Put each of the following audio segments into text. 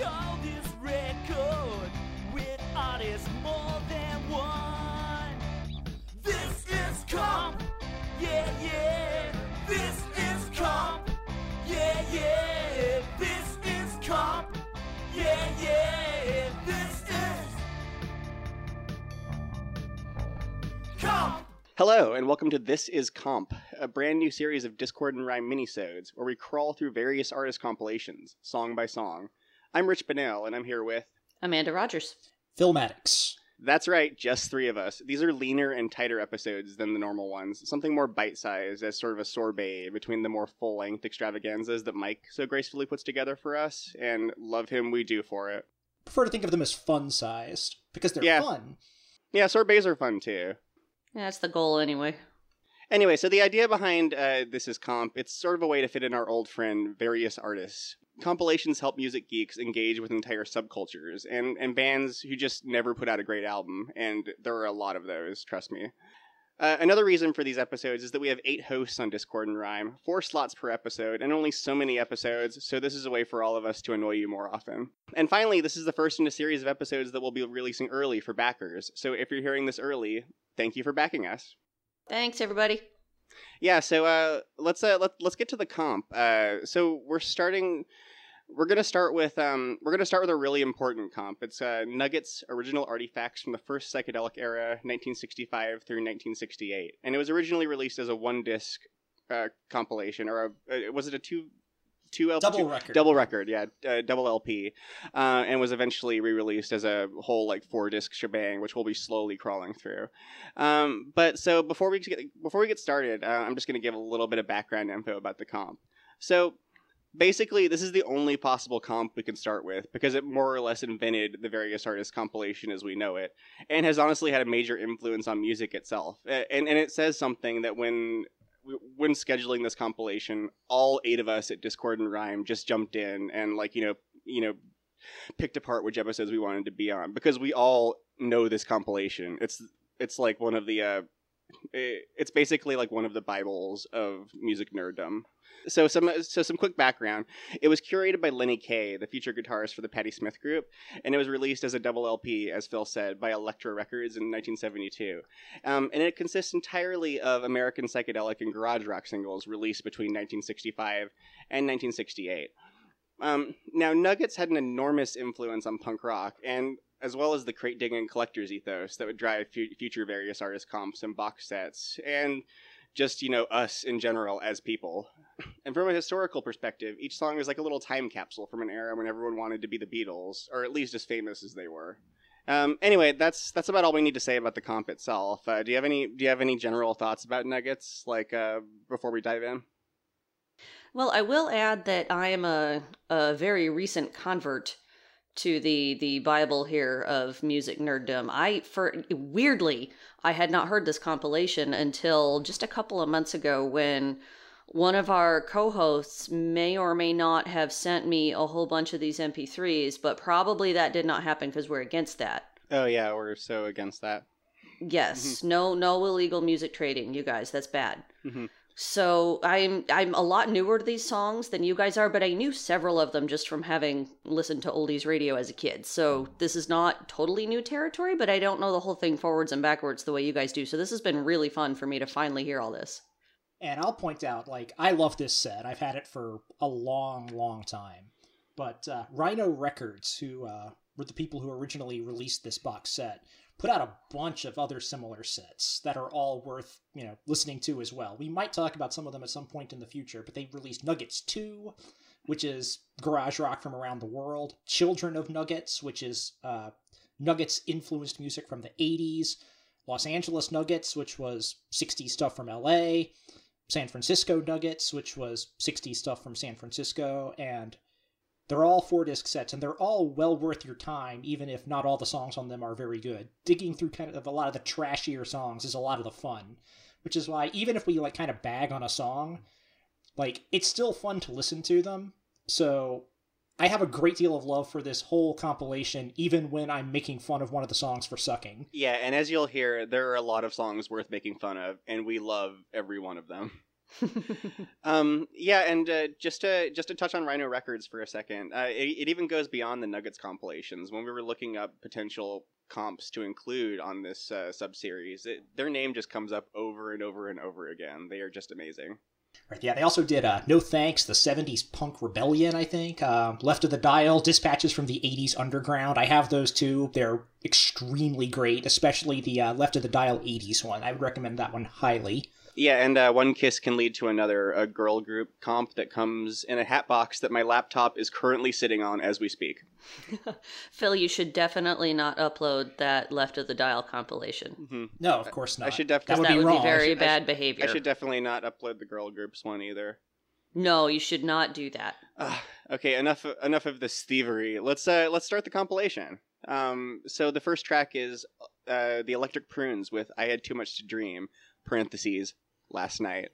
call this record with artists more than one. This is comp, yeah, yeah. This is comp, yeah, yeah. This is comp, yeah, yeah. This is comp. Hello, and welcome to This Is Comp, a brand new series of Discord and Rhyme minisodes where we crawl through various artist compilations, song by song. I'm Rich Bennell, and I'm here with. Amanda Rogers. Phil Maddox. That's right, just three of us. These are leaner and tighter episodes than the normal ones, something more bite sized as sort of a sorbet between the more full length extravaganzas that Mike so gracefully puts together for us, and love him we do for it. Prefer to think of them as fun sized because they're Yeah. fun. Yeah, sorbets are fun too. Yeah, that's the goal anyway. Anyway, so the idea behind uh, this is comp. It's sort of a way to fit in our old friend, various artists. Compilations help music geeks engage with entire subcultures and, and bands who just never put out a great album, and there are a lot of those, trust me. Uh, another reason for these episodes is that we have eight hosts on Discord and Rhyme, four slots per episode, and only so many episodes, so this is a way for all of us to annoy you more often. And finally, this is the first in a series of episodes that we'll be releasing early for backers, so if you're hearing this early, thank you for backing us. Thanks, everybody. Yeah, so uh, let's uh, let, let's get to the comp. Uh, so we're starting. We're gonna start with um, we're gonna start with a really important comp. It's uh, Nuggets original artifacts from the first psychedelic era, 1965 through 1968, and it was originally released as a one disc uh, compilation, or a, uh, was it a two two LP Double record. double record? Yeah, uh, double LP, uh, and was eventually re-released as a whole like four disc shebang, which we'll be slowly crawling through. Um, but so before we get before we get started, uh, I'm just going to give a little bit of background info about the comp. So basically, this is the only possible comp we can start with because it more or less invented the various artists compilation as we know it, and has honestly had a major influence on music itself. And and it says something that when when scheduling this compilation, all eight of us at Discord and Rhyme just jumped in and like you know you know picked apart which episodes we wanted to be on because we all know this compilation. It's it's like one of the uh, it- it's basically like one of the bibles of music nerddom. So some so some quick background. It was curated by Lenny Kaye, the future guitarist for the Patti Smith Group, and it was released as a double LP, as Phil said, by Elektra Records in 1972. Um, and it consists entirely of American psychedelic and garage rock singles released between 1965 and 1968. Um, now, Nuggets had an enormous influence on punk rock, and as well as the crate digging collector's ethos that would drive fu- future various artist comps and box sets, and just you know us in general as people. And from a historical perspective, each song is like a little time capsule from an era when everyone wanted to be the Beatles, or at least as famous as they were. Um, anyway, that's that's about all we need to say about the comp itself. Uh, do you have any Do you have any general thoughts about Nuggets, like uh, before we dive in? Well, I will add that I am a, a very recent convert to the the Bible here of music nerddom. I for weirdly I had not heard this compilation until just a couple of months ago when one of our co-hosts may or may not have sent me a whole bunch of these MP3s, but probably that did not happen because we're against that. Oh yeah, we're so against that. Yes, no no illegal music trading, you guys. That's bad. Mhm. So I'm I'm a lot newer to these songs than you guys are, but I knew several of them just from having listened to oldies radio as a kid. So this is not totally new territory, but I don't know the whole thing forwards and backwards the way you guys do. So this has been really fun for me to finally hear all this. And I'll point out, like, I love this set. I've had it for a long, long time. But uh, Rhino Records, who uh, were the people who originally released this box set, put out a bunch of other similar sets that are all worth, you know, listening to as well. We might talk about some of them at some point in the future, but they released Nuggets 2, which is garage rock from around the world, Children of Nuggets, which is uh, Nuggets influenced music from the 80s, Los Angeles Nuggets, which was 60s stuff from LA, San Francisco Nuggets, which was 60s stuff from San Francisco, and they're all four disc sets, and they're all well worth your time, even if not all the songs on them are very good. Digging through kind of a lot of the trashier songs is a lot of the fun, which is why even if we like kind of bag on a song, like it's still fun to listen to them. So I have a great deal of love for this whole compilation, even when I'm making fun of one of the songs for sucking. Yeah, and as you'll hear, there are a lot of songs worth making fun of, and we love every one of them. Um, yeah, and uh, just to just to touch on Rhino Records for a second, uh, it, it even goes beyond the Nuggets compilations. When we were looking up potential comps to include on this uh, sub series, their name just comes up over and over and over again. They are just amazing. Right, yeah, they also did uh, No Thanks, the 70s Punk Rebellion, I think. Uh, Left of the Dial, Dispatches from the 80s Underground. I have those too. They're extremely great, especially the uh, Left of the Dial 80s one. I would recommend that one highly. Yeah, and uh, one kiss can lead to another, a girl group comp that comes in a hat box that my laptop is currently sitting on as we speak. Phil, you should definitely not upload that left of the dial compilation. Mm-hmm. No, of course not. I should that definitely. would that be would be very I should- I bad should- behavior. I should definitely not upload the girl groups one either. No, you should not do that. Ah, okay, enough enough of this thievery. Let's uh let's start the compilation. Um, so the first track is uh the Electric Prunes with "I Had Too Much to Dream." Parentheses last night.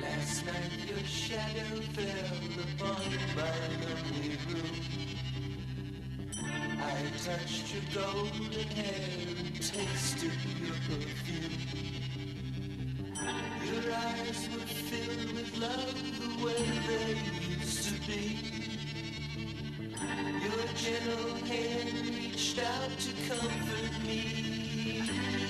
Last night your shadow fell upon my lonely room. I touched your golden hair and tasted your perfume. Your eyes were filled with love way they used to be. Your gentle hand reached out to comfort me.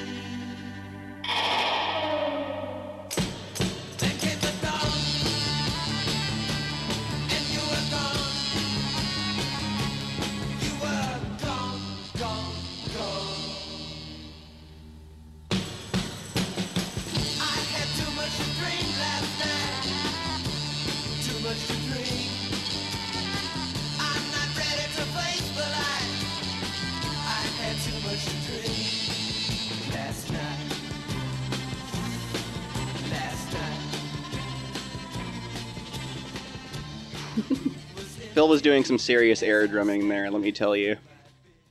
Phil was doing some serious air drumming there, let me tell you.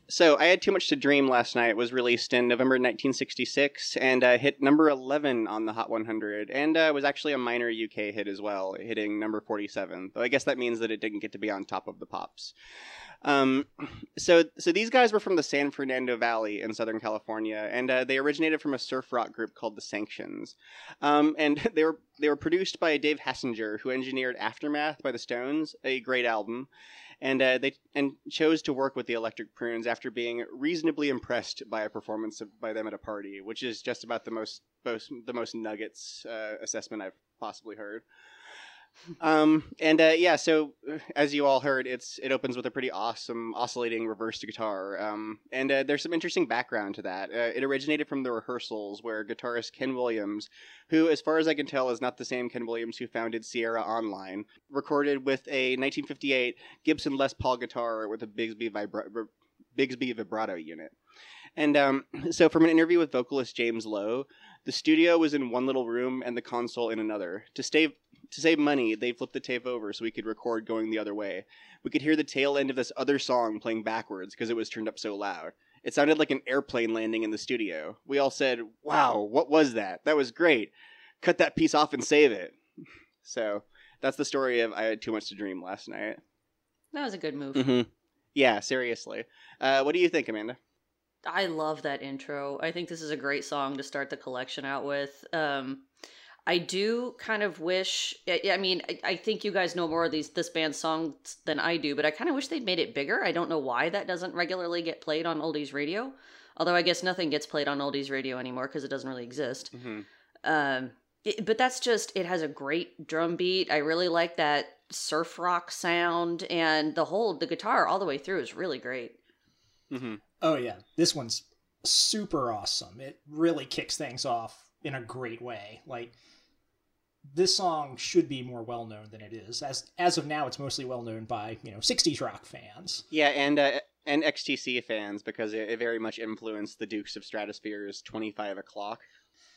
So, I Had Too Much to Dream last night was released in November 1966 and uh, hit number 11 on the Hot 100 and uh, was actually a minor UK hit as well, hitting number 47. Though I guess that means that it didn't get to be on top of the pops. Um, so, so these guys were from the San Fernando Valley in Southern California, and uh, they originated from a surf rock group called the Sanctions. Um, and they were they were produced by Dave Hassinger, who engineered Aftermath by the Stones, a great album, and uh, they and chose to work with the Electric Prunes after being reasonably impressed by a performance of, by them at a party, which is just about the most, most the most nuggets uh, assessment I've possibly heard. Um, and uh, yeah, so uh, as you all heard, it's it opens with a pretty awesome oscillating reversed guitar. Um, and uh, there's some interesting background to that. Uh, it originated from the rehearsals where guitarist Ken Williams, who, as far as I can tell, is not the same Ken Williams who founded Sierra Online, recorded with a 1958 Gibson Les Paul guitar with a Bigsby vibra- Bigsby vibrato unit. And um, so, from an interview with vocalist James Lowe, the studio was in one little room and the console in another. To save to save money, they flipped the tape over so we could record going the other way. We could hear the tail end of this other song playing backwards because it was turned up so loud. It sounded like an airplane landing in the studio. We all said, "Wow, what was that? That was great. Cut that piece off and save it." So that's the story of I had too much to dream last night. That was a good move. hmm Yeah, seriously. Uh, what do you think, Amanda? I love that intro. I think this is a great song to start the collection out with. Um, I do kind of wish. I, I mean, I, I think you guys know more of these this band's songs than I do, but I kind of wish they'd made it bigger. I don't know why that doesn't regularly get played on oldies radio. Although I guess nothing gets played on oldies radio anymore because it doesn't really exist. Mm-hmm. Um, it- but that's just it has a great drum beat. I really like that surf rock sound, and the whole the guitar all the way through is really great. Mm-hmm. Oh yeah, this one's super awesome. It really kicks things off in a great way. Like this song should be more well known than it is. As as of now, it's mostly well known by you know '60s rock fans. Yeah, and uh, and XTC fans because it, it very much influenced the Dukes of Stratosphear's Twenty Five O'clock.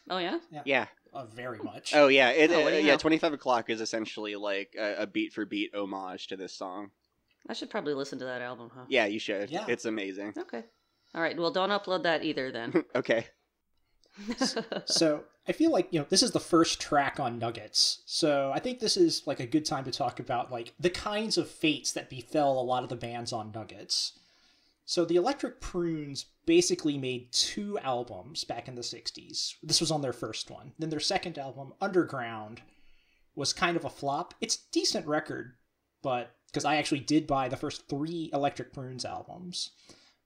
Oh yeah, Yeah. Uh, very much. Oh yeah. It, Oh, uh, yeah. know? Twenty Five O'clock is essentially like a, a beat for beat homage to this song. I should probably listen to that album, huh? Yeah, you should. Yeah. It's amazing. Okay. All right. Well, don't upload that either then. okay. so I feel like you know this is the first track on Nuggets, so I think this is like a good time to talk about like the kinds of fates that befell a lot of the bands on Nuggets. So the Electric Prunes basically made two albums back in the '60s. This was on their first one. Then their second album, Underground, was kind of a flop. It's a decent record, but because I actually did buy the first three Electric Prunes albums,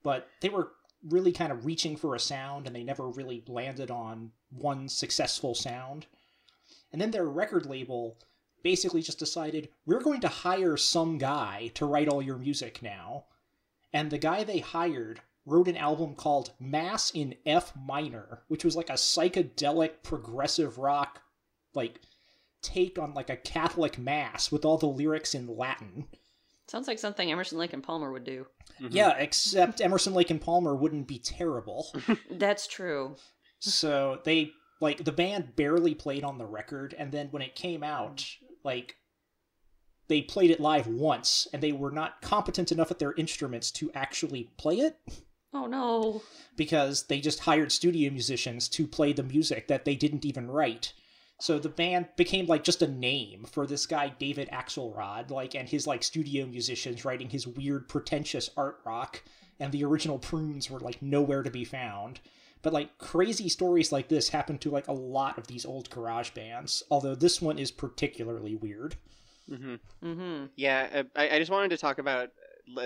but they were really kind of reaching for a sound and they never really landed on one successful sound. And then their record label basically just decided we're going to hire some guy to write all your music now. And the guy they hired wrote an album called Mass in F minor, which was like a psychedelic progressive rock like take on like a Catholic mass with all the lyrics in Latin. Sounds like something Emerson Lake and Palmer would do. Mhm. Yeah, except Emerson Lake and Palmer wouldn't be terrible. That's true. so they like the band barely played on the record and then when it came out like they played it live once and they were not competent enough at their instruments to actually play it Oh no. because they just hired studio musicians to play the music that they didn't even write so the band became like just a name for this guy David Axelrod like and his like studio musicians writing his weird pretentious art rock and the original prunes were like nowhere to be found but like crazy stories like this happen to like a lot of these old garage bands although this one is particularly weird Mhm. Mm-hmm. Yeah, uh, I, I just wanted to talk about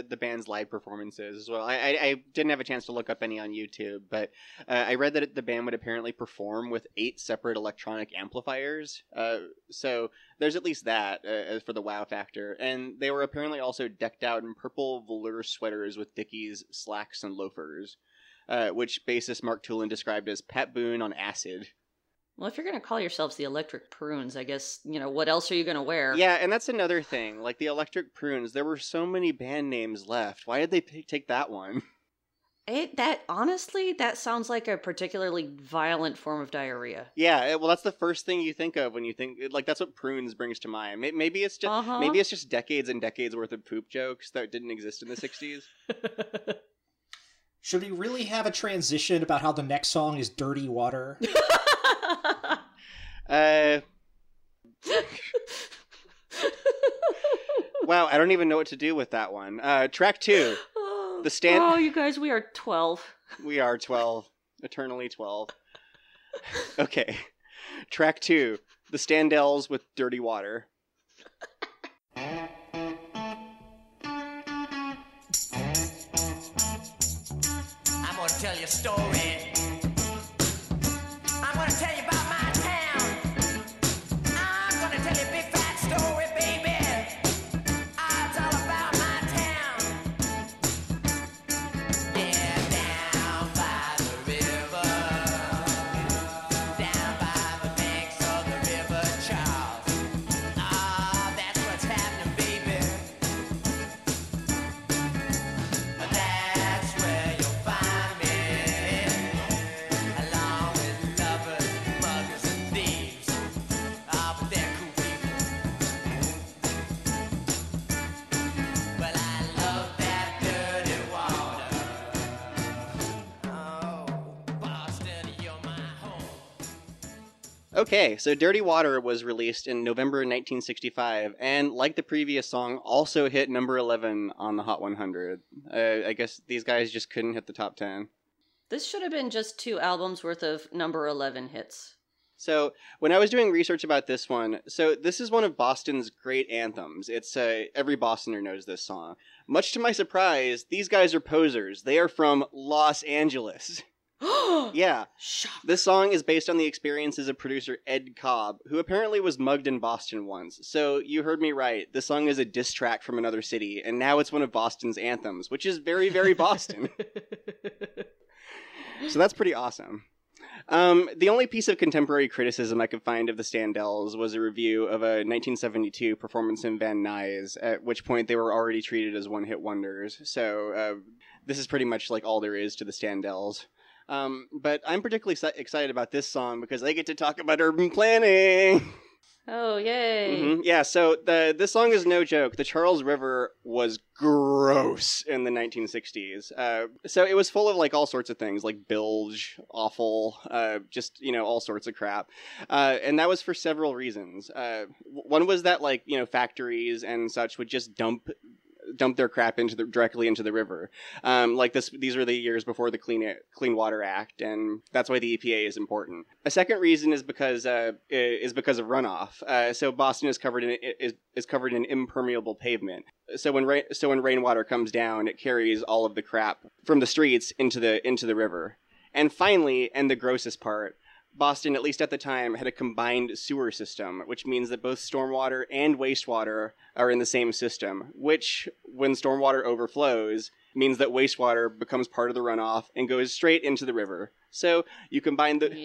the band's live performances as well. I, I, didn't have a chance to look up any on YouTube, but uh, I read that the band would apparently perform with eight separate electronic amplifiers. Uh, so there's at least that uh, for the wow factor. And they were apparently also decked out in purple velour sweaters with Dickies, slacks, and loafers, uh, which bassist Mark Tulin described as Pat Boone on acid. Well, if you're gonna call yourselves the Electric Prunes, I guess you know what else are you gonna wear? Yeah, and that's another thing. Like the Electric Prunes, there were so many band names left. Why did they p- take that one? It that honestly, that sounds like a particularly violent form of diarrhea. Yeah, eh, well, that's the first thing you think of when you think like that's what prunes brings to mind. Maybe it's just Uh-huh. maybe it's just decades and decades worth of poop jokes that didn't exist in the '60s. should we really have a transition about how the next song is dirty water Uh, wow, I don't even know what to do with that one. Uh, track two, oh, The stand- Oh, you guys, we are twelve. we are twelve, eternally twelve. Okay, track two, the Standells with dirty water. I'm gonna tell you a story. Okay, so Dirty Water was released in November 1965, and like the previous song, also hit number 11 on the Hot 100. Uh, I guess these guys just couldn't hit the top 10. This should have been just two albums worth of number eleven hits. So when I was doing research about this one, so this is one of Boston's great anthems. It's uh, every Bostoner knows this song. Much to my surprise, these guys are posers. They are from Los Angeles. Yeah, Shock. this song is based on the experiences of producer Ed Cobb, who apparently was mugged in Boston once. So you heard me right. This song is a diss track from another city, and now it's one of Boston's anthems, which is very, very Boston. so that's pretty awesome. Um, the only piece of contemporary criticism I could find of the Standells was a review of a 1972 performance in Van Nuys, at which point they were already treated as one-hit wonders. So uh, this is pretty much like all there is to the Standells. Um, but I'm particularly excited about this song because I get to talk about urban planning. Oh, yay. Mhm. Yeah, so the this song is no joke. The Charles River was gross in the 1960s. Uh, so it was full of like all sorts of things, like bilge, awful, uh, just you know all sorts of crap, uh, and that was for several reasons. Uh, one was that like you know factories and such would just dump dump their crap into the directly into the river. Um, like this, these were the years before the Clean Air, Clean Water Act, and that's why the EPA is important. A second reason is because uh, is because of runoff. Uh, so Boston is covered in is, is covered in impermeable pavement. So when rain so when rainwater comes down, it carries all of the crap from the streets into the into the river. And finally, and the grossest part, Boston, at least at the time, had a combined sewer system, which means that both stormwater and wastewater are in the same system, which, when stormwater overflows, means that wastewater becomes part of the runoff and goes straight into the river. So you combine the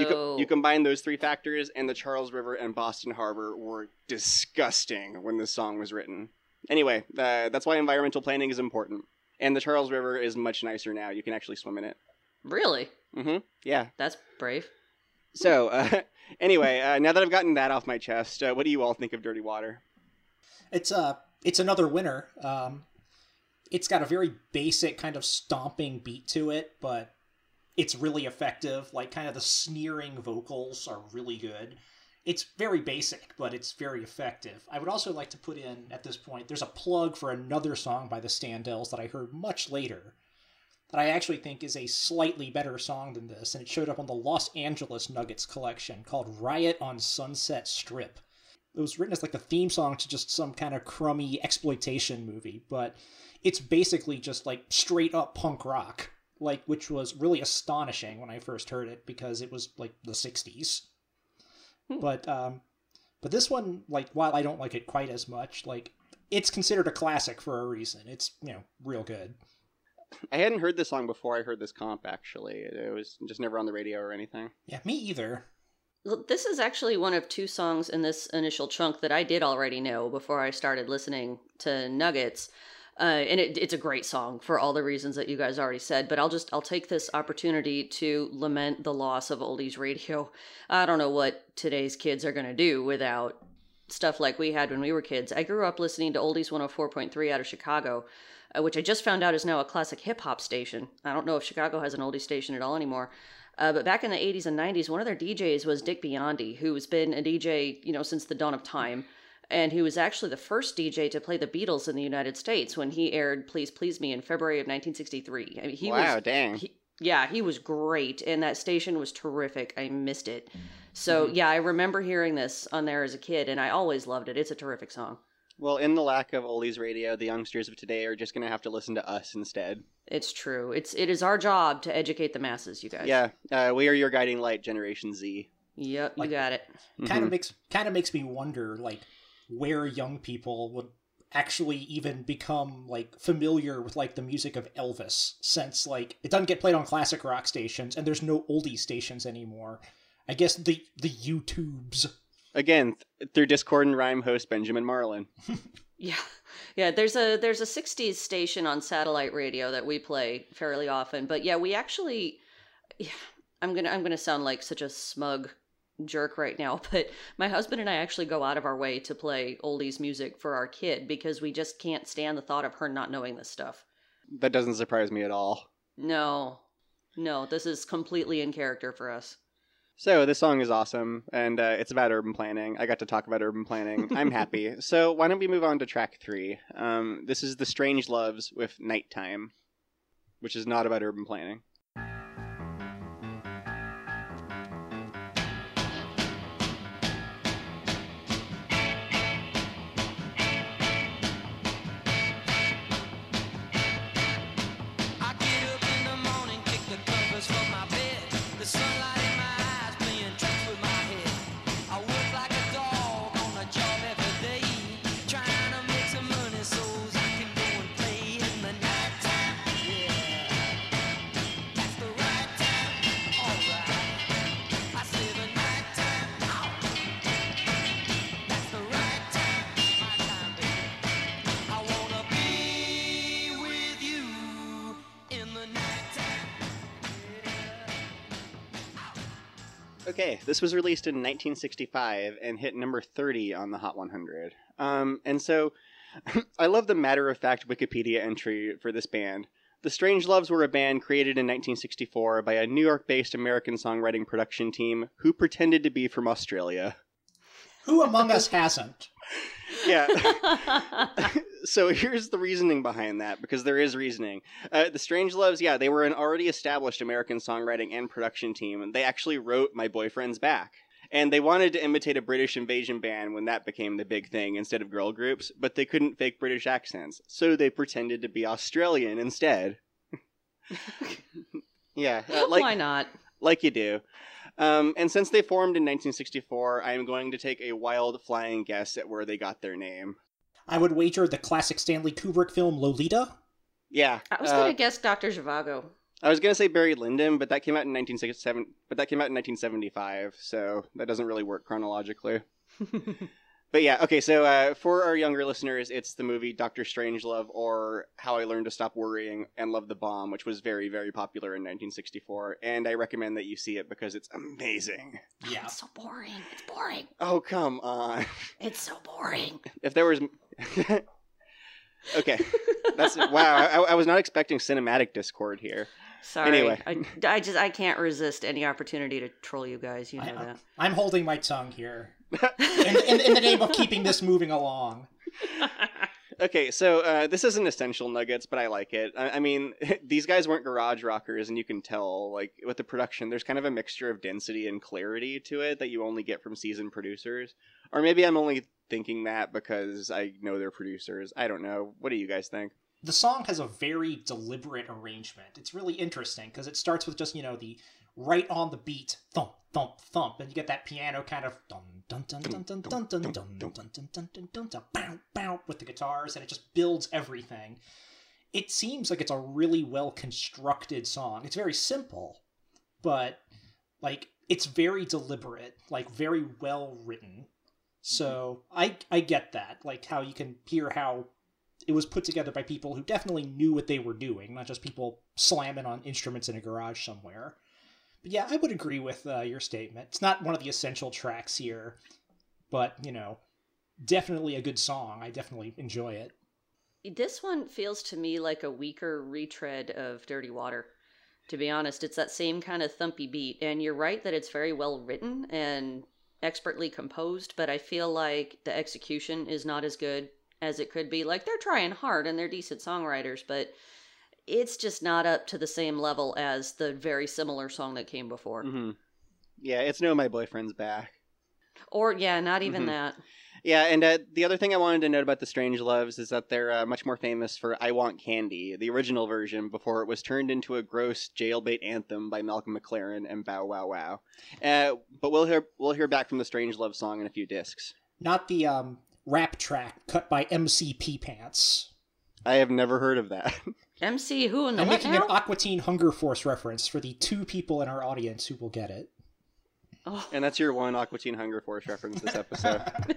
you, co- you combine those three factors, and the Charles River and Boston Harbor were disgusting when this song was written. Anyway, uh, that's why environmental planning is important. And the Charles River is much nicer now. You can actually swim in it. Really? hmm Yeah. That's brave. So, uh, anyway, uh, now that I've gotten that off my chest, uh, what do you all think of Dirty Water? It's uh it's another winner. Um, it's got a very basic kind of stomping beat to it, but it's really effective. Like kind of the sneering vocals are really good. It's very basic, but it's very effective. I would also like to put in at this point. There's a plug for another song by the Standells that I heard much later. That I actually think is a slightly better song than this, and it showed up on the Los Angeles Nuggets collection called Riot on Sunset Strip it was written as like the theme song to just some kind of crummy exploitation movie, but it's basically just like straight up punk rock, like which was really astonishing when I first heard it because it was like the 60s. Hmm. But um but this one like while I don't like it quite as much, like it's considered a classic for a reason. It's, you know, real good. I hadn't heard this song before I heard this comp, actually. It was just never on the radio or anything. Yeah, me either. This is actually one of two songs in this initial chunk that I did already know before I started listening to Nuggets. Uh, and it, it's a great song for all the reasons that you guys already said. But I'll just I'll take this opportunity to lament the loss of oldies radio. I don't know what today's kids are going to do without stuff like we had when we were kids. I grew up listening to Oldies 104.3 out of Chicago, uh, which I just found out is now a classic hip hop station. I don't know if Chicago has an oldie station at all anymore. Uh, but back in the 80s and 90s, one of their DJs was Dick Biondi, who's been a DJ, you know, since the dawn of time, and who was actually the first DJ to play the Beatles in the United States when he aired "Please Please Me" in February of 1963. I mean, he wow, was dang. he, yeah, he was great, and that station was terrific. I missed it. So yeah, I remember hearing this on there as a kid, and I always loved it. It's a terrific song. Well, in the lack of oldies radio, the youngsters of today are just going to have to listen to us instead. It's true. It's it is our job to educate the masses, you guys. Yeah, uh, we are your guiding light, Generation Z. Yep, you got it. kind of makes kind of makes me wonder like where young people would actually even become like familiar with like the music of Elvis since like it doesn't get played on classic rock stations and there's no oldie stations anymore. I guess the the YouTubes. Again, th- through Discord and Rhyme host Benjamin Marlin. Yeah, yeah. There's a there's a '60s station on satellite radio that we play fairly often, but yeah, we actually. Yeah, I'm gonna I'm gonna sound like such a smug jerk right now, but my husband and I actually go out of our way to play oldies music for our kid because we just can't stand the thought of her not knowing this stuff. That doesn't surprise me at all. No, no, this is completely in character for us. So this song is awesome, and uh, it's about urban planning. I got to talk about urban planning. I'm happy. So why don't we move on to track three? Um, this is the Strangeloves with Nighttime, which is not about urban planning. Okay, this was released in 1965 and hit number 30 on the Hot 100. Um, and so, I love the matter of fact Wikipedia entry for this band. The Strangeloves were a band created in 1964 by a New York based American songwriting production team who pretended to be from Australia. Who among us hasn't? Yeah. so here's the reasoning behind that, because there is reasoning. Uh, the Strangeloves, yeah, they were an already established American songwriting and production team, and they actually wrote My Boyfriend's Back. And they wanted to imitate a British invasion band when that became the big thing instead of girl groups, but they couldn't fake British accents, so they pretended to be Australian instead. yeah, uh, like Why not? like you do. Um, and since they formed in 1964, I am going to take a wild flying guess at where they got their name. I would wager the classic Stanley Kubrick film Lolita. Yeah, I was uh, gonna guess Dr. Zhivago. I was gonna say Barry Lyndon, but that came out in 1967. But that came out in 1975, so that doesn't really work chronologically. But yeah, okay. So uh, for our younger listeners, it's the movie Doctor Strangelove or How I Learned to Stop Worrying and Love the Bomb, which was very, very popular in 1964, and I recommend that you see it because it's amazing. Yeah. It's so boring. It's boring. Oh come on! It's so boring. If there was, okay, that's wow. I, I was not expecting cinematic discord here. Sorry. Anyway. I, I just I can't resist any opportunity to troll you guys. You know I, that. I'm holding my tongue here. in, in, in the name of keeping this moving along. Okay, so uh, this isn't essential nuggets, but I like it. I, I mean, these guys weren't garage rockers, and you can tell, like, with the production, there's kind of a mixture of density and clarity to it that you only get from seasoned producers. Or maybe I'm only thinking that because I know they're producers. I don't know. What do you guys think? The song has a very deliberate arrangement. It's really interesting because it starts with just, you know, the right on the beat thump, thump, thump, and you get that piano kind of dun dun dun dun dun dun dun dun dun dun dun dun dun dun dun bow bow with the guitars, and it just builds everything. It seems like it's a really well constructed song. It's very simple, but like it's very deliberate, like very well written. So I I get that, like how you can hear how it was put together by people who definitely knew what they were doing, not just people slamming on instruments in a garage somewhere. But yeah, I would agree with uh, your statement. It's not one of the essential tracks here, but you know, definitely a good song. I definitely enjoy it. This one feels to me like a weaker retread of Dirty Water. To be honest, it's that same kind of thumpy beat, and you're right that it's very well written and expertly composed, but I feel like the execution is not as good as it could be. Like they're trying hard and they're decent songwriters, but it's just not up to the same level as the very similar song that came before. hmm Yeah, it's No My Boyfriend's Back. Or yeah, not even Mhm. that. Yeah, and uh, the other thing I wanted to note about the Strangeloves is that they're uh, much more famous for "I Want Candy," the original version, before it was turned into a gross jailbait anthem by Malcolm McLaren and Bow Wow Wow. Uh, but we'll hear we'll hear back from the Strange Love song in a few discs. Not the um, rap track cut by MC Pee Pants. I have never heard of that. MC who in the I'm what making now? an Aqua Teen Hunger Force reference for the two people in our audience who will get it. Oh. and that's your one Aqua Teen Hunger Force reference this episode.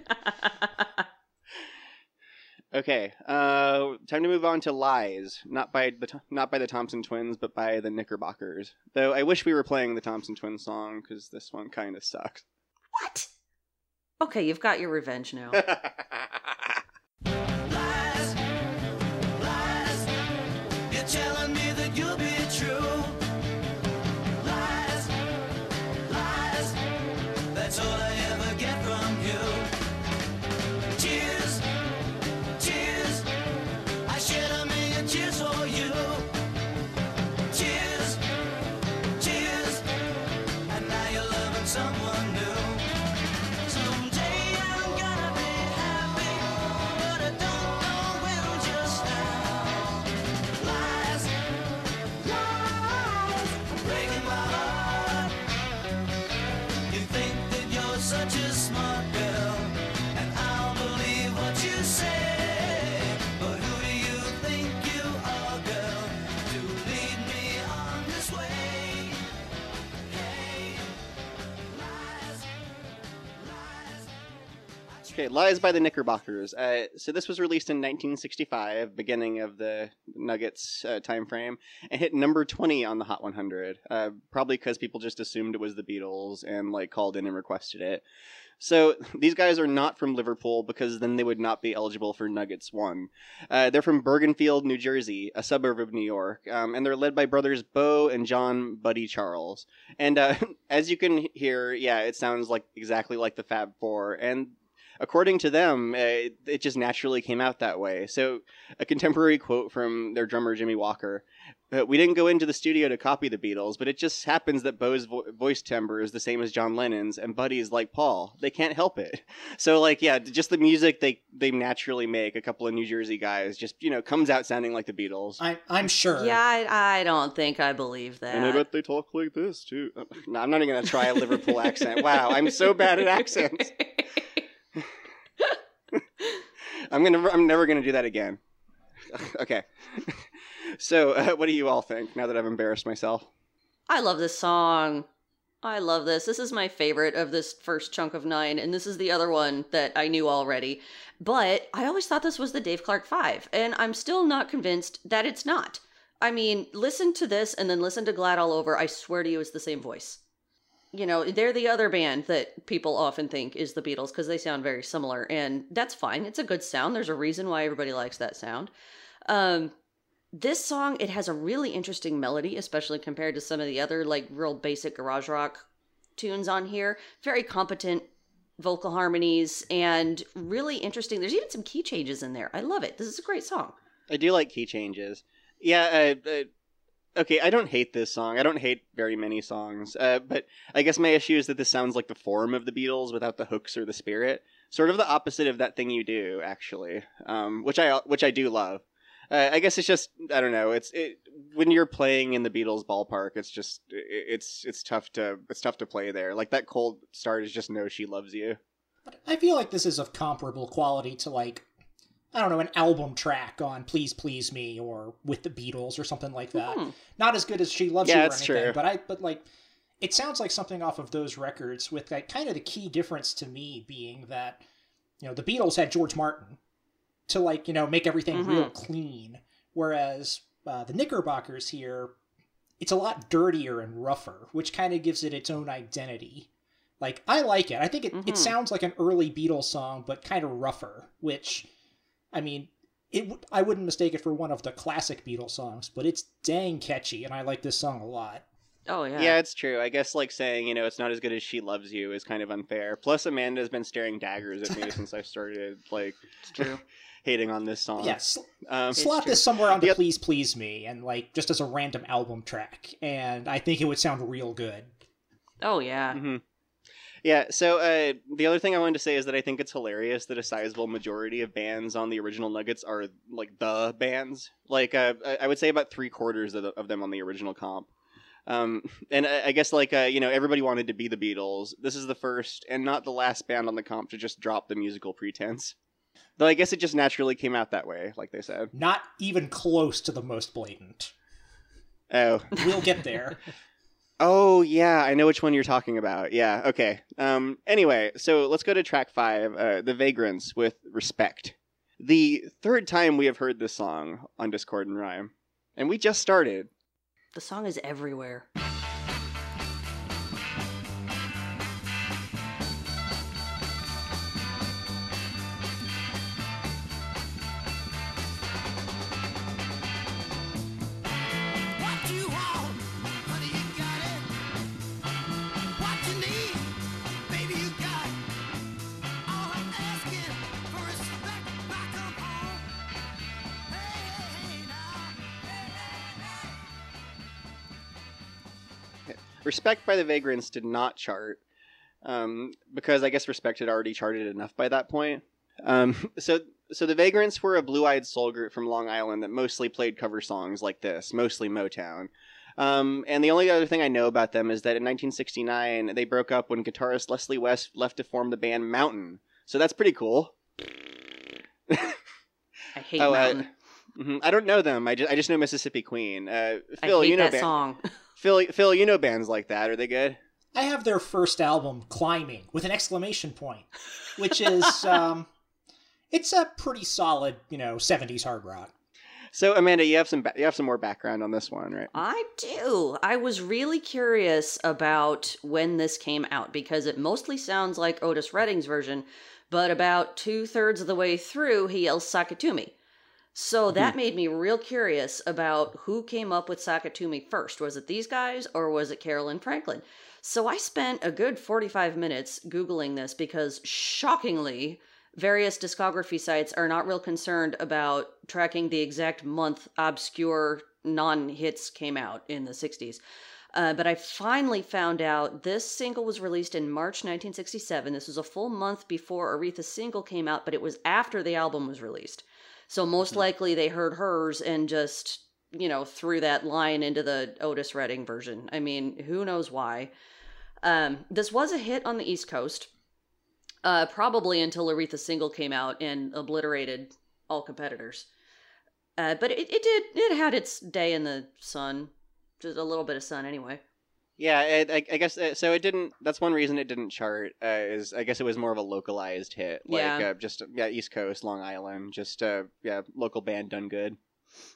okay, uh, time to move on to "Lies," not by the not by the Thompson Twins, but by the Knickerbockers. Though I wish we were playing the Thompson Twins song because this one kind of sucks. what? Okay, you've got your revenge now. Okay, Lies by the Knickerbockers. Uh, so this was released in 1965, beginning of the Nuggets uh, time frame, and hit number 20 on the Hot 100. Uh, probably because people just assumed it was the Beatles and like called in and requested it. So these guys are not from Liverpool because then they would not be eligible for Nuggets One. Uh, they're from Bergenfield, New Jersey, a suburb of New York, um, and they're led by brothers Beau and John Buddy Charles. And uh, as you can hear, yeah, it sounds like exactly like the Fab Four, and according to them, uh, it, it just naturally came out that way. So, a contemporary quote from their drummer Jimmy Walker: uh, "We didn't go into the studio to copy the Beatles, but it just happens that Beau's vo- voice timbre is the same as John Lennon's, and Buddy's like Paul. They can't help it. So, like, yeah, just the music they they naturally make. A couple of New Jersey guys just you know comes out sounding like the Beatles." I, I'm sure. Yeah, I, I don't think I believe that. And I bet they talk like this too. No, I'm not even gonna try a Liverpool accent. Wow, I'm so bad at accents. I'm gonna. I'm never gonna do that again. okay. So, uh, what do you all think now that I've embarrassed myself? I love this song. I love this. This is my favorite of this first chunk of nine, and this is the other one that I knew already. But I always thought this was the Dave Clark Five, and I'm still not convinced that it's not. I mean, listen to this and then listen to Glad All Over. I swear to you, it's the same voice. You know, they're the other band that people often think is the Beatles because they sound very similar, and that's fine. It's a good sound. There's a reason why everybody likes that sound. Um, this song it has a really interesting melody especially compared to some of the other like real basic garage rock tunes on here very competent vocal harmonies and really interesting there's even some key changes in there i love it this is a great song I do like key changes. Yeah. Uh, uh, okay, I don't hate this song. I don't hate very many songs. Uh, but I guess my issue is that this sounds like the form of the Beatles without the hooks or the spirit. Sort of the opposite of that thing you do, actually. Um, which I which I do love. Uh, I guess it's just I don't know. It's it when you're playing in the Beatles ballpark. It's just it, it's it's tough to it's tough to play there. Like that cold start is just know she loves you. I feel like this is of comparable quality to like I don't know an album track on "Please Please Me" or with the Beatles or something like that. Hmm. Not as good as "She Loves Yeah, You" or that's anything, true. but I but like it sounds like something off of those records. With like kind of the key difference to me being that you know the Beatles had George Martin to like you know make everything Mhm. real clean, whereas uh, the Knickerbockers here it's a lot dirtier and rougher, which kind of gives it its own identity. Like I like it. I think it, Mhm. it sounds like an early Beatles song, but kind of rougher. Which, I mean, it w- I wouldn't mistake it for one of the classic Beatles songs, but it's dang catchy, and I like this song a lot. oh yeah Yeah. it's true. I guess like saying you know it's not as good as she loves you is kind of unfair. Plus, Amanda's been staring daggers at me since I started like it's true hating on this song. Yes, Um, slot true. this somewhere onto Yep. "Please Please Me" and like just as a random album track, and I think it would sound real good. oh yeah mhm. Yeah. So uh, the other thing I wanted to say is that I think it's hilarious that a sizable majority of bands on the original Nuggets are like the bands. Like uh, I would say about three quarters of, the, of them on the original comp. Um, and I, I guess like uh, you know everybody wanted to be the Beatles. This is the first and not the last band on the comp to just drop the musical pretense. Though I guess it just naturally came out that way, like they said. Not even close to the most blatant. Oh, We'll get there. Oh yeah, I know which one you're talking about. Yeah, okay. Um anyway, so let's go to track 5, uh, The Vagrants with Respect. The third time we have heard this song on Discord and Rhyme. And we just started. the song is everywhere Respect by the Vagrants did not chart. Um, because I guess Respect had already charted enough by that point. Um, so so the Vagrants were a blue-eyed soul group from Long Island that mostly played cover songs like this, mostly Motown. Um, and the only other thing I know about them is that in 1969 they broke up when guitarist Leslie West left to form the band Mountain. So that's pretty cool. i hate Oh, uh, mountain Mhm. I don't know them. I just I just know Mississippi Queen. Uh, i Phil, hate you know that ban- song Phil, Phil, you know bands like that. Are they good? I have their first album, Climbing, with an exclamation point, which is um, it's a pretty solid, you know, '70s hard rock. So Amanda, you have some ba- you have some more background on this one, right? I do. I was really curious about when this came out because it mostly sounds like Otis Redding's version, but about two thirds of the way through, he yells Sakatumi. So that made me real curious about who came up with Sakatumi first. Was it these guys or was it Carolyn Franklin? So I spent a good 45 minutes Googling this because shockingly, various discography sites are not real concerned about tracking the exact month obscure non hits came out in the 60s. Uh, but I finally found out this single was released in March 1967. This was a full month before Aretha's single came out, but it was after the album was released. So most likely they heard hers and just, you know, threw that line into the Otis Redding version. I mean, who knows why. Um, this was a hit on the East Coast, uh, probably until Aretha's single came out and obliterated all competitors. Uh, but it, it did, it had its day in the sun. Just a little bit of sun anyway. Yeah, it, I, I guess uh, so. It didn't. That's one reason it didn't chart. Uh, is I guess it was more of a localized hit, like Yeah. uh, just yeah, East Coast, Long Island, just uh, yeah, local band done good.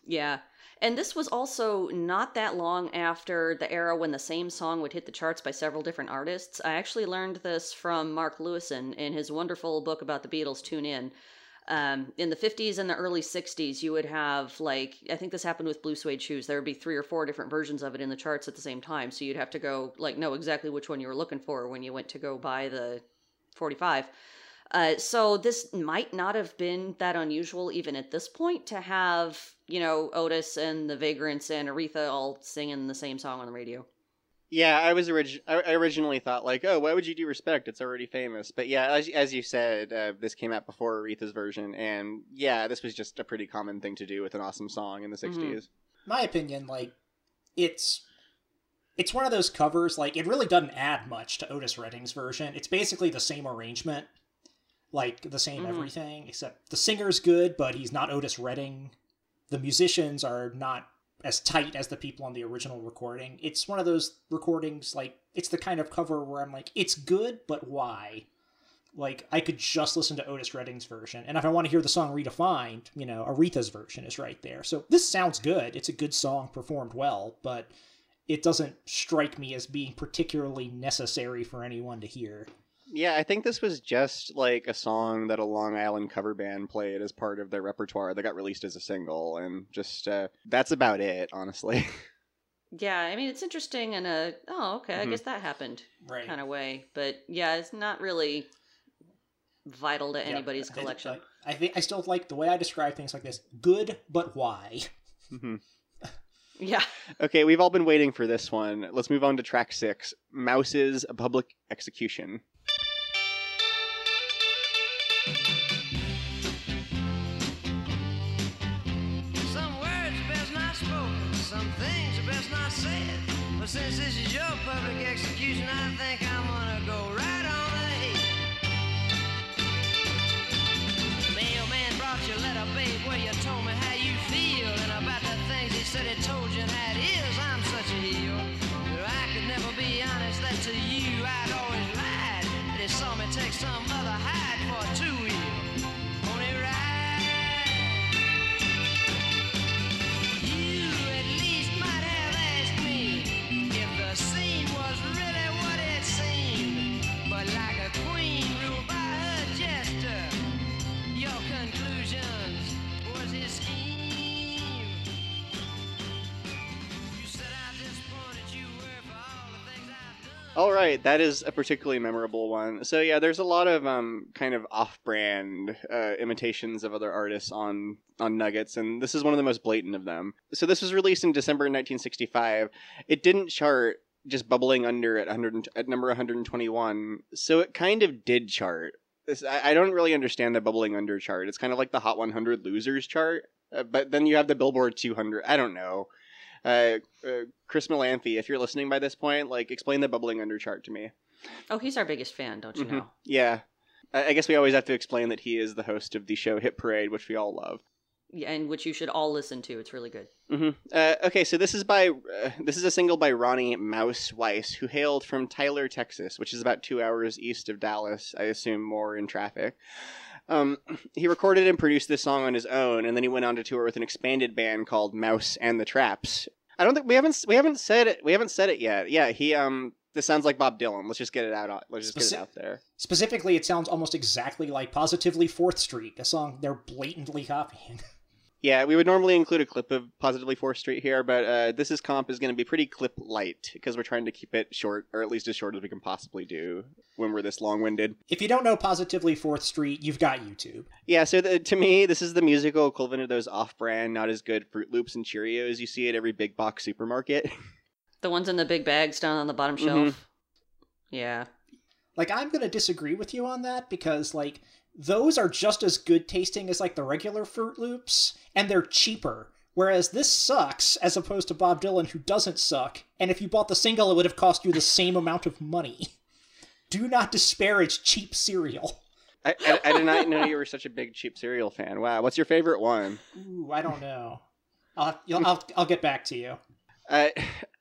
Yeah. And this was also not that long after the era when the same song would hit the charts by several different artists. I actually learned this from Mark Lewisohn in his wonderful book about the Beatles, Tune In. Um, in the 50s and the early 60s, you would have, like, I think this happened with Blue Suede Shoes. There would be three or four different versions of it in the charts at the same time. So you'd have to go, like, know exactly which one you were looking for when you went to go buy the 45. Uh, so this might not have been that unusual even at this point to have, you know, Otis and the Vagrants and Aretha all singing the same song on the radio. Yeah, I was orig- I originally thought like, oh, why would you do Respect? It's already famous. But yeah, as as you said, uh, this came out before Aretha's version, and yeah, this was just a pretty common thing to do with an awesome song in the 60s my opinion, like it's it's one of those covers. Like it really doesn't add much to Otis Redding's version. It's basically the same arrangement, like the same Mhm. everything, except the singer's good, but he's not Otis Redding. The musicians are not as tight as the people on the original recording. It's one of those recordings like it's the kind of cover where I'm like, it's good, but why? Like I could just listen to Otis Redding's version, and if I want to hear the song redefined, you know, Aretha's version is right there. So this sounds good. It's a good song performed well, but it doesn't strike me as being particularly necessary for anyone to hear. Yeah, I think this was just like a song that a Long Island cover band played as part of their repertoire that got released as a single, and just uh, that's about it, honestly. Yeah, I mean, it's interesting in a, oh, okay, I Mhm. guess that happened Right. kind of way. But yeah, it's not really vital to anybody's I- collection. I, I think I still like the way I describe things like this. Good, but why? Mhm. Yeah. Okay, we've all been waiting for this one. Let's move on to track six Mouse's a Public Execution. Some other hide All right, that is a particularly memorable one. So yeah, there's a lot of um, kind of off-brand uh, imitations of other artists on on Nuggets, and this is one of the most blatant of them. So this was released in December 1965. It didn't chart, just bubbling under at 100 at number 121. So it kind of did chart. This, I, I don't really understand the bubbling under chart. It's kind of like the Hot 100 losers chart, uh, but then you have the Billboard 200. I don't know. Uh, uh, Chris Molanphy, if you're listening by this point, like explain the bubbling under chart to me. Oh, he's our biggest fan, don't you Mhm. know? Yeah, I, I guess we always have to explain that he is the host of the show Hit Parade, which we all love. yeah, and which you should all listen to. It's really good. hmm Uh, okay, so this is by uh, this is a single by Ronnie Mouse Weiss, who hailed from Tyler, Texas, which is about two hours east of Dallas. I assume more in traffic. Um, he recorded and produced this song on his own, and then he went on to tour with an expanded band called Mouse and the Traps. I don't think we haven't we haven't said it we haven't said it yet. Yeah, he um this sounds like Bob Dylan. Let's just get it out. Let's just get it out there. Specifically, it sounds almost exactly like Positively Fourth Street, a song they're blatantly copying. Yeah, we would normally include a clip of Positively Fourth Street here, but uh, this is comp is going to be pretty clip light because we're trying to keep it short, or at least as short as we can possibly do when we're this long winded. If you don't know Positively Fourth Street, you've got YouTube. Yeah, so the, to me, this is the musical equivalent of those off brand, not as good Froot Loops and Cheerios you see at every big box supermarket. The ones in the big bags down on the bottom Mhm. shelf. Yeah. Like, I'm going to disagree with you on that because, like, those are just as good tasting as, like, the regular Froot Loops, and they're cheaper. Whereas this sucks, as opposed to Bob Dylan, who doesn't suck, and if you bought the single, it would have cost you the same amount of money. Do not disparage cheap cereal. I, I, I did not know you were such a big cheap cereal fan. Wow, what's your favorite one? Ooh, I don't know. I'll, you'll, I'll, I'll get back to you. I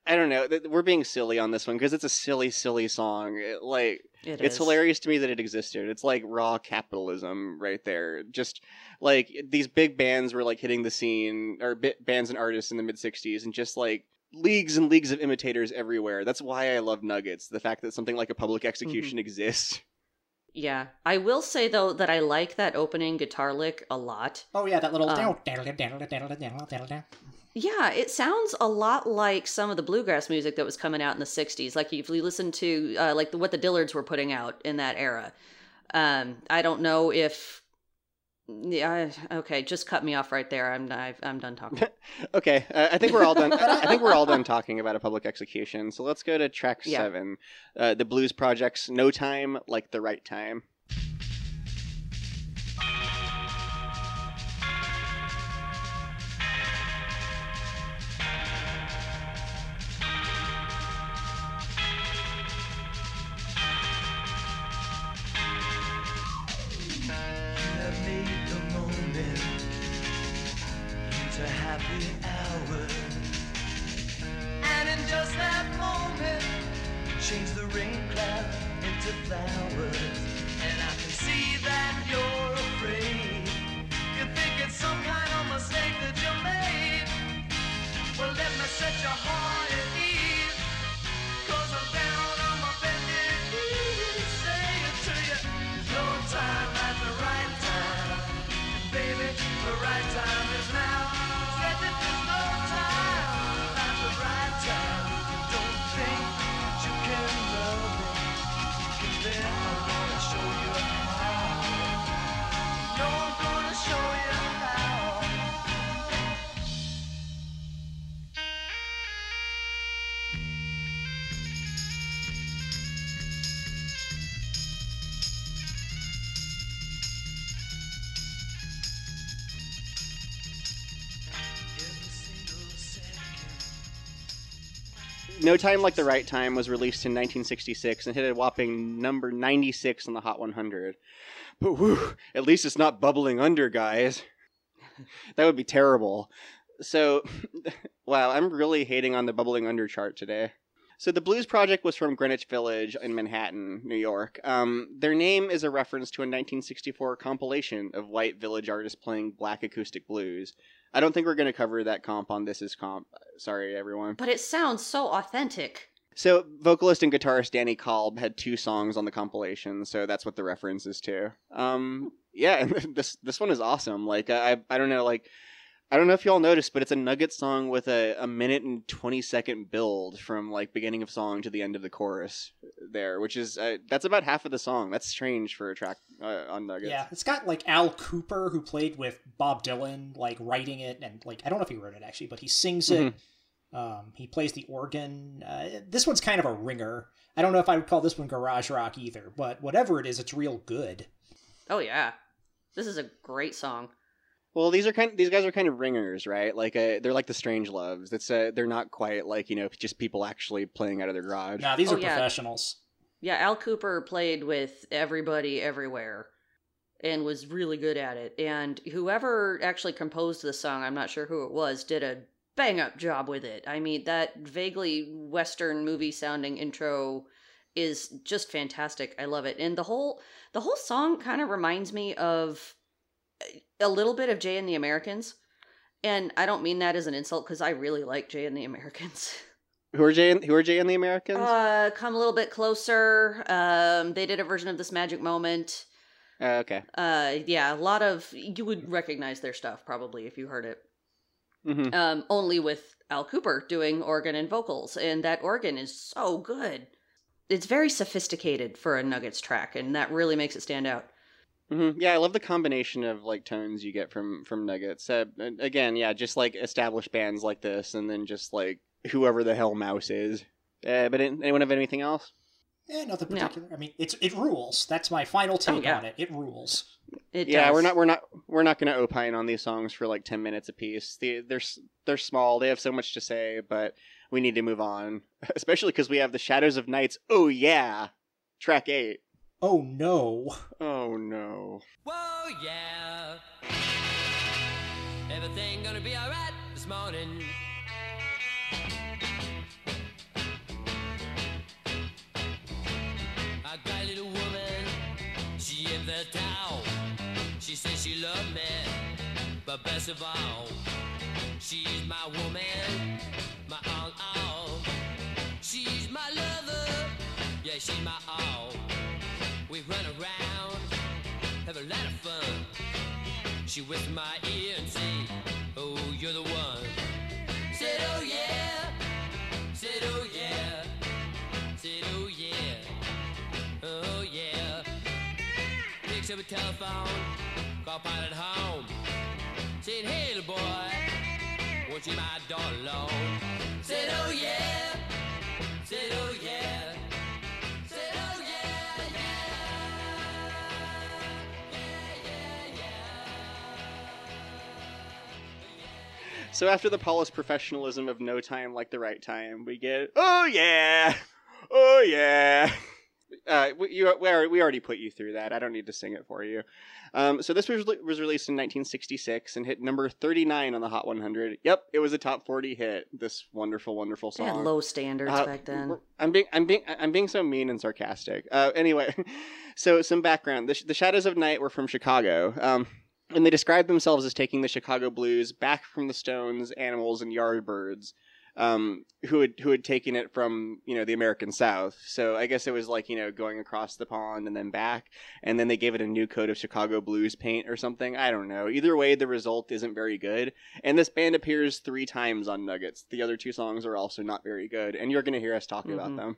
I don't know. We're being silly on this one because it's a silly, silly song. It, like It it's is. hilarious to me that it existed. It's like raw capitalism right there. Just like these big bands were like hitting the scene, or bi- bands and artists in the mid '60s, and just like leagues and leagues of imitators everywhere. That's why I love Nuggets. The fact that something like a public execution exists. Yeah. I will say though that I like that opening guitar lick a lot. Oh, yeah, that little. Um, Yeah, it sounds a lot like some of the bluegrass music that was coming out in the '60s. Like if you listen to uh, like the, what the Dillards were putting out in that era. Um, I don't know if. Yeah. Okay. Just cut me off right there. I'm I've, I'm done talking. Okay, uh, I think we're all done. I think we're all done talking about a public execution. So let's go to track Yeah. seven, uh, the Blues Project's "No Time Like the Right Time." No Time Like the Right Time was released in 1966 and hit a whopping number 96 on the Hot 100. But whew, at least it's not bubbling under, guys. that would be terrible. So, wow, I'm really hating on the bubbling under chart today. So the Blues Project was from Greenwich Village in Manhattan, New York. Um, their name is a reference to a 1964 compilation of white village artists playing black acoustic blues. I don't think we're going to cover that comp on This Is Comp. Sorry, everyone. But it sounds so authentic. So, vocalist and guitarist Danny Kalb had two songs on the compilation, so that's what the reference is to. Um, yeah, this this one is awesome. Like, I I don't know, like, I don't know if y'all noticed, but it's a Nugget song with a, a minute and twenty second build from like beginning of song to the end of the chorus there, which is uh, that's about half of the song. That's strange for a track uh, on Nugget. Yeah, it's got like Al Kooper who played with Bob Dylan, like writing it, and like I don't know if he wrote it actually, but he sings it. Um, he plays the organ. Uh, this one's kind of a ringer. I don't know if I would call this one garage rock either, but whatever it is, it's real good. Oh yeah, this is a great song. Well, these are kind. these guys are kind of ringers, right? Like uh, they're like the Strangeloves. It's uh, they're not quite like you know just people actually playing out of their garage. Now these Oh, are yeah. professionals. Yeah, Al Kooper played with everybody everywhere. and was really good at it. And whoever actually composed the song, I'm not sure who it was, did a bang up job with it. I mean, that vaguely Western movie sounding intro is just fantastic. I love it. And the whole the whole song kind of reminds me of a little bit of Jay and the Americans. And I don't mean that as an insult because I really like Jay and the Americans. Who are Jay? And, who are Jay and the Americans? Uh, come a little bit closer. Um, they did a version of this magic moment. Uh, okay. Uh, yeah, a lot of you would recognize their stuff probably if you heard it. hmm Um, only with Al Kooper doing organ and vocals, and that organ is so good. It's very sophisticated for a Nuggets track, and that really makes it stand out. Hmm Yeah, I love the combination of like tones you get from from Nuggets. Uh, again, yeah, just like established bands like this, and then just like whoever the hell Mouse is. Uh, but an- anyone have anything else? Eh, nothing No. particular. I mean, it's it rules. That's my final take yeah. on it. It rules. It yeah, does. we're not we're not we're not going to opine on these songs for like ten minutes apiece. They, they're they're small. They have so much to say, but we need to move on, especially because we have the Shadows of Knights. Oh yeah, track eight. Oh no. Oh no. Whoa, yeah. Everything gonna be alright this morning. I got a little woman, she in the town. She says she loved me, but best of all, she's my woman, my all, all. She's my lover, yeah, she's my all. We run around, have a lot of fun. She whispers my ear and say, Oh, you're the one. Said, Oh yeah. Said, Oh yeah. Said, Oh yeah. Oh yeah. Picks up a telephone, call pilot home. Said, Hey, little boy, won't you my daughter alone? Said, Oh yeah. Said, Oh yeah. So after the polished professionalism of no time like the right time, we get oh yeah, oh yeah. Uh, we, you, we, already, we already put you through that. I don't need to sing it for you. Um, so this was, was released in 1966 and hit number 39 on the Hot 100. Yep, it was a top 40 hit. This wonderful, wonderful They song. had low standards Uh, back then. I'm being I'm being I'm being so mean and sarcastic. Uh, anyway, so some background: the, the Shadows of Knight were from Chicago, um, and they described themselves as taking the Chicago blues back from the Stones, Animals, and Yardbirds, um, who had who had taken it from you know the American South. So I guess it was like you know going across the pond and then back, and then they gave it a new coat of Chicago blues paint or something. I don't know. Either way, the result isn't very good. And this band appears three times on Nuggets. The other two songs are also not very good, and you're going to hear us talking about Mhm. them.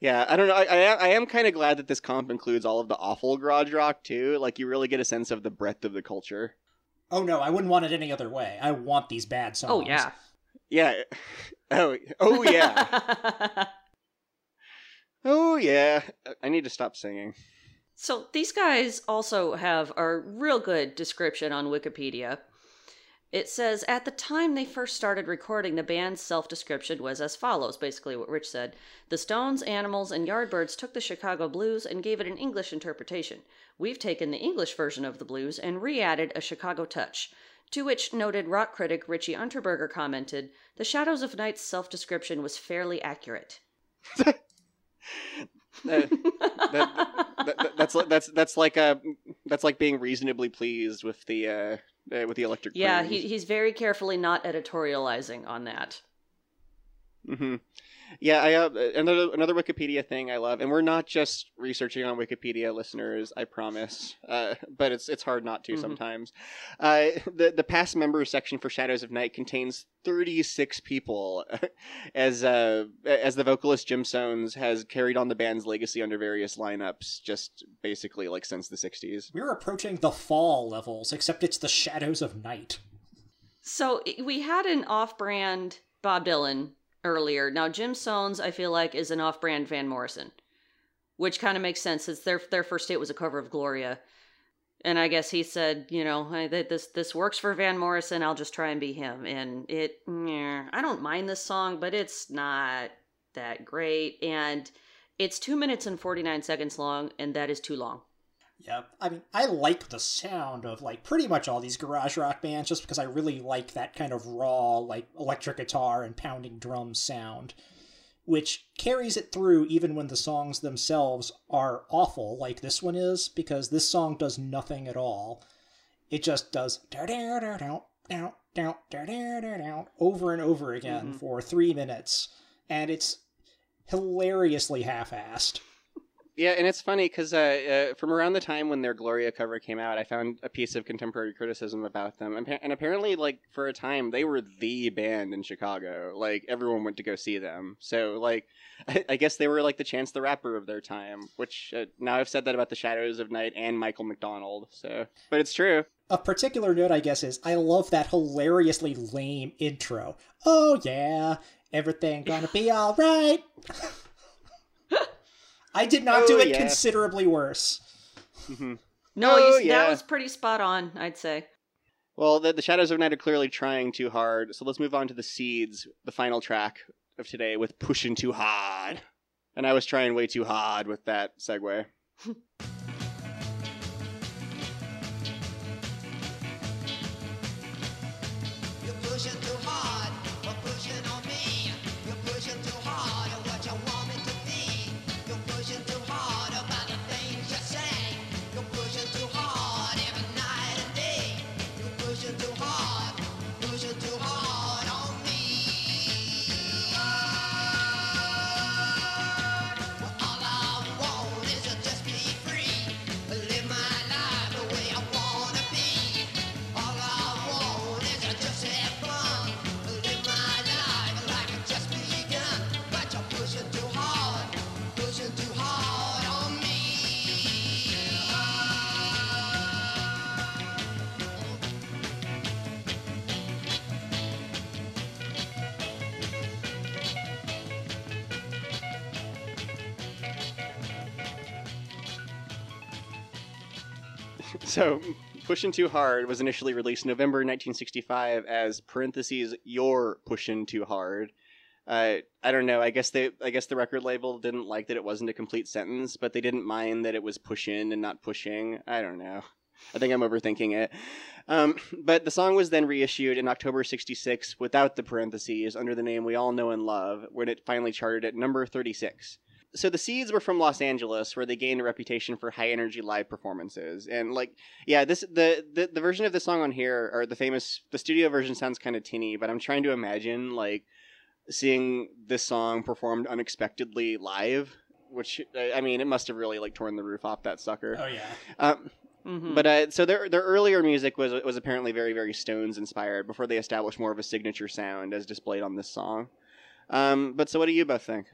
Yeah, I don't know. I, I, am- I am kind of glad that this comp includes all of the awful garage rock too. Like you really get a sense of the breadth of the culture. Oh no, I wouldn't want it any other way. I want these bad songs. oh yeah. Yeah. Oh, oh yeah. oh yeah. I need to stop singing. So these guys also have a real good description on Wikipedia. It says at the time they first started recording, the band's self description was as follows basically what Rich said. The Stones, Animals, and Yardbirds took the Chicago blues and gave it an English interpretation. We've taken the English version of the blues and re added a Chicago touch. To which noted rock critic Richie Unterberger commented, The Shadows of Knight's self description was fairly accurate. Uh, that, that, that's that's that's like uh that's like being reasonably pleased with the uh, uh with the electric. yeah, he, he's very carefully not editorializing on that. hmm Yeah, I uh, another another Wikipedia thing I love, and we're not just researching on Wikipedia, listeners. I promise, uh, but it's it's hard not to Mhm. sometimes. Uh, the the past members section for Shadows of Knight contains thirty six people, as uh, as the vocalist Jim Sohns has carried on the band's legacy under various lineups, just basically like since the '60s. We're approaching the fall levels, except it's the shadows of Knight. So we had an off-brand Bob Dylan earlier. Now Jim Sohns, I feel like, is an off-brand Van Morrison, which kind of makes sense. Since their their first hit was a cover of Gloria, and I guess he said, you know, "Hey, that this this works for Van Morrison. I'll just try and be him. And it, meh, I don't mind this song, but it's not that great, and it's two minutes and forty nine seconds long, and that is too long. Yep. I mean, I like the sound of like pretty much all these garage rock bands just because I really like that kind of raw, like electric guitar and pounding drum sound, which carries it through even when the songs themselves are awful, like this one is, because this song does nothing at all. It just does over and over again Mhm. for three minutes, and it's hilariously half-assed. Yeah, and it's funny because uh, uh, from around the time when their Gloria cover came out, I found a piece of contemporary criticism about them, and, apparently, like for a time, they were the band in Chicago. Like everyone went to go see them. So, like, I, I guess they were like the Chance the Rapper of their time. Which uh, now I've said that about the Shadows of Knight and Michael McDonald. So, but it's true. A particular note, I guess, is I love that hilariously lame intro. Oh yeah, everything gonna be all right. I did not do Oh, it yeah. considerably worse. hmm No, Oh, you, yeah. that was pretty spot on, I'd say. Well, the, the Shadows of Knight are clearly trying too hard. So let's move on to the Seeds, the final track of today, with "Pushing Too Hard." And I was trying way too hard with that segue. So, Pushing Too Hard was initially released November 1965 as parentheses You're Pushing Too Hard. Uh, I don't know. I guess they, I guess the record label didn't like that it wasn't a complete sentence, but they didn't mind that it was pushing and not pushing. I don't know. I think I'm overthinking it. Um, but the song was then reissued in October 66 without the parentheses under the name we all know and love, when it finally charted at number 36 so the seeds were from los angeles where they gained a reputation for high energy live performances and like yeah this the, the the version of the song on here or the famous the studio version sounds kind of tinny but i'm trying to imagine like seeing this song performed unexpectedly live which I- i mean it must have really like torn the roof off that sucker Oh yeah. um, hmm but uh, so their their earlier music was was apparently very very Stones inspired before they established more of a signature sound as displayed on this song. Um, but so what do you both think?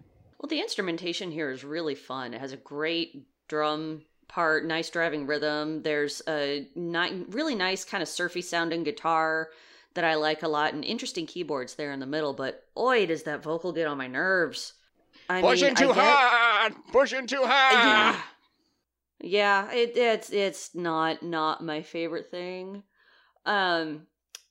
Well, the instrumentation here is really fun. It has a great drum part, nice driving rhythm. There's a ni- really nice kind of surfy sounding guitar that I like a lot, and interesting keyboards there in the middle. But oi, does that vocal get on my nerves? I mean, I get- hard, pushing too hard! Yeah, yeah. It, it's it's not not my favorite thing. Um,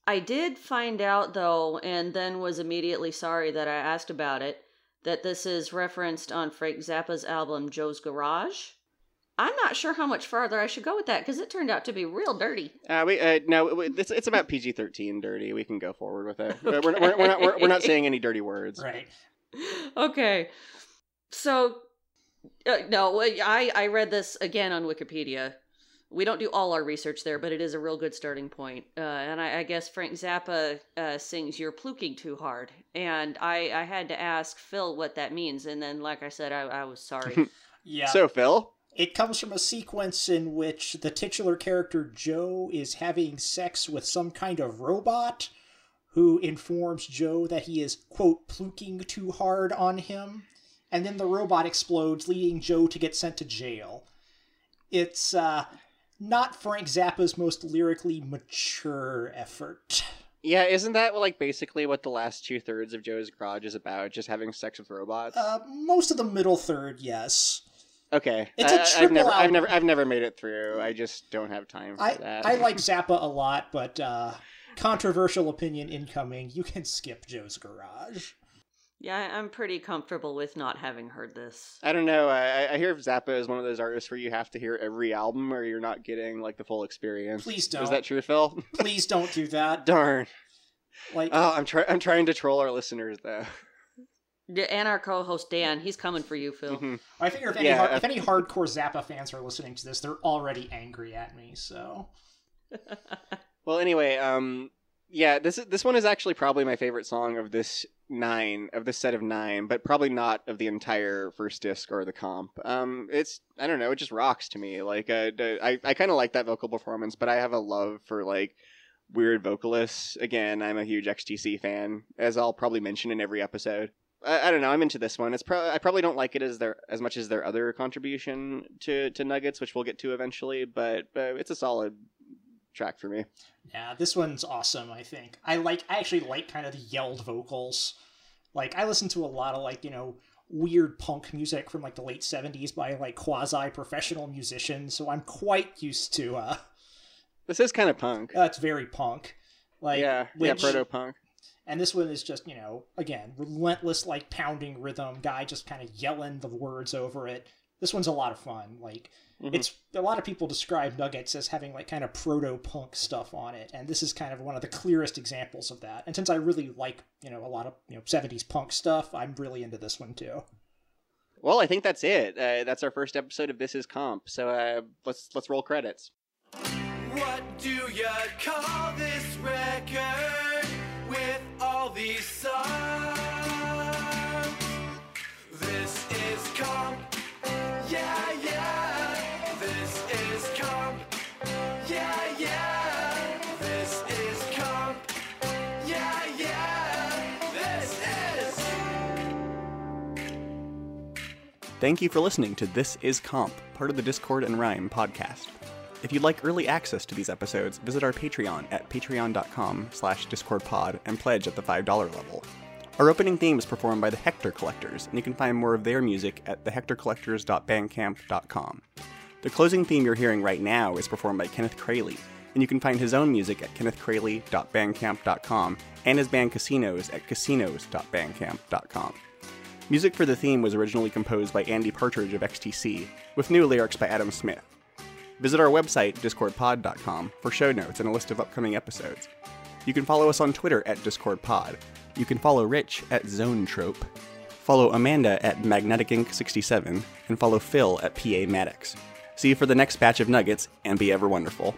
I did find out though, and then was immediately sorry that I asked about it. That this is referenced on Frank Zappa's album Joe's Garage. I'm not sure how much farther I should go with that because it turned out to be real dirty. Uh, we uh, no, we- it's it's about PG thirteen dirty. We can go forward with it. We're, we're, we're not we're, we're not saying any dirty words. Right. okay. So, uh, no, I, I read this again on Wikipedia. We don't do all our research there, but it is a real good starting point. Uh, and I, I guess Frank Zappa uh, sings "You're plooking too hard," and I, I had to ask Phil what that means, and then, like I said, I, I was sorry. Yeah. So Phil, It comes from a sequence in which the titular character Joe is having sex with some kind of robot who informs Joe that he is, quote, plooking too hard on him. And then the robot explodes, leading Joe to get sent to jail. It's uh, not Frank Zappa's most lyrically mature effort. yeah, isn't that like basically what the last two thirds of Joe's Garage is about? Just having sex with robots. Uh, most of the middle third, yes. okay, it's a I- I've triple never I've never I've never made it through. I just don't have time for I, that. I like Zappa a lot, but uh, controversial opinion incoming. You can skip Joe's Garage. Yeah, I- I'm pretty comfortable with not having heard this. I don't know. I, I hear Zappa is one of those artists where you have to hear every album or you're not getting like the full experience. Please don't. Is that true, Phil? Please don't do that. Darn. Like, Oh, I'm trying. I'm trying to troll our listeners though. D- And our co-host Dan, he's coming for you, Phil. Mhm. I figure if any Yeah, har- uh, if any hardcore Zappa fans are listening to this, they're already angry at me. So Well, anyway, um, yeah, this is this one is actually probably my favorite song of this nine of the set of nine, but probably not of the entire first disc or the comp. Um, it's I don't know, it just rocks to me. Like, uh, I I kind of like that vocal performance, but I have a love for like weird vocalists. Again, I'm a huge XTC fan, as I'll probably mention in every episode. I, I don't know. I'm into this one. It's pro- I probably don't like it as their as much as their other contribution to to Nuggets, which we'll get to eventually. But uh, it's a solid track for me. yeah, this one's awesome. I think I like. I actually like kind of the yelled vocals. Like I listen to a lot of like you know weird punk music from like the late 70s by like quasi professional musicians so i'm quite used to uh This is kind of punk. that's very punk like yeah, yeah, proto punk. and this one is just you know again relentless like pounding rhythm guy just kind of yelling the words over it this one's a lot of fun like Mhm. it's a lot of people describe nuggets as having like kind of proto punk stuff on it and this is kind of one of the clearest examples of that and since i really like you know a lot of you know 70s punk stuff i'm really into this one too Well, I think that's it. Uh, that's our first episode of This Is Comp. So uh, let's let's roll credits. What do you call this record with all these songs? Thank you for listening to This Is Comp, part of the Discord and Rhyme podcast. If you'd like early access to these episodes, visit our Patreon at patreon.com slash discordpod and pledge at the $5 level. Our opening theme is performed by the Hector Collectors, and you can find more of their music at thehectorcollectors.bandcamp.com. The closing theme you're hearing right now is performed by Kenneth Kraylie, and you can find his own music at kennethkraylie.bandcamp.com and his band Casinos at casinos.bandcamp.com. Music for the theme was originally composed by Andy Partridge of XTC, with new lyrics by Adam Smith. Visit our website, discordpod.com, for show notes and a list of upcoming episodes. You can follow us on Twitter at discordpod. You can follow Rich at Zonetrope, follow Amanda at Magnetic Ink 67, and follow Phil at PA Maddox. See you for the next batch of nuggets, and be ever wonderful.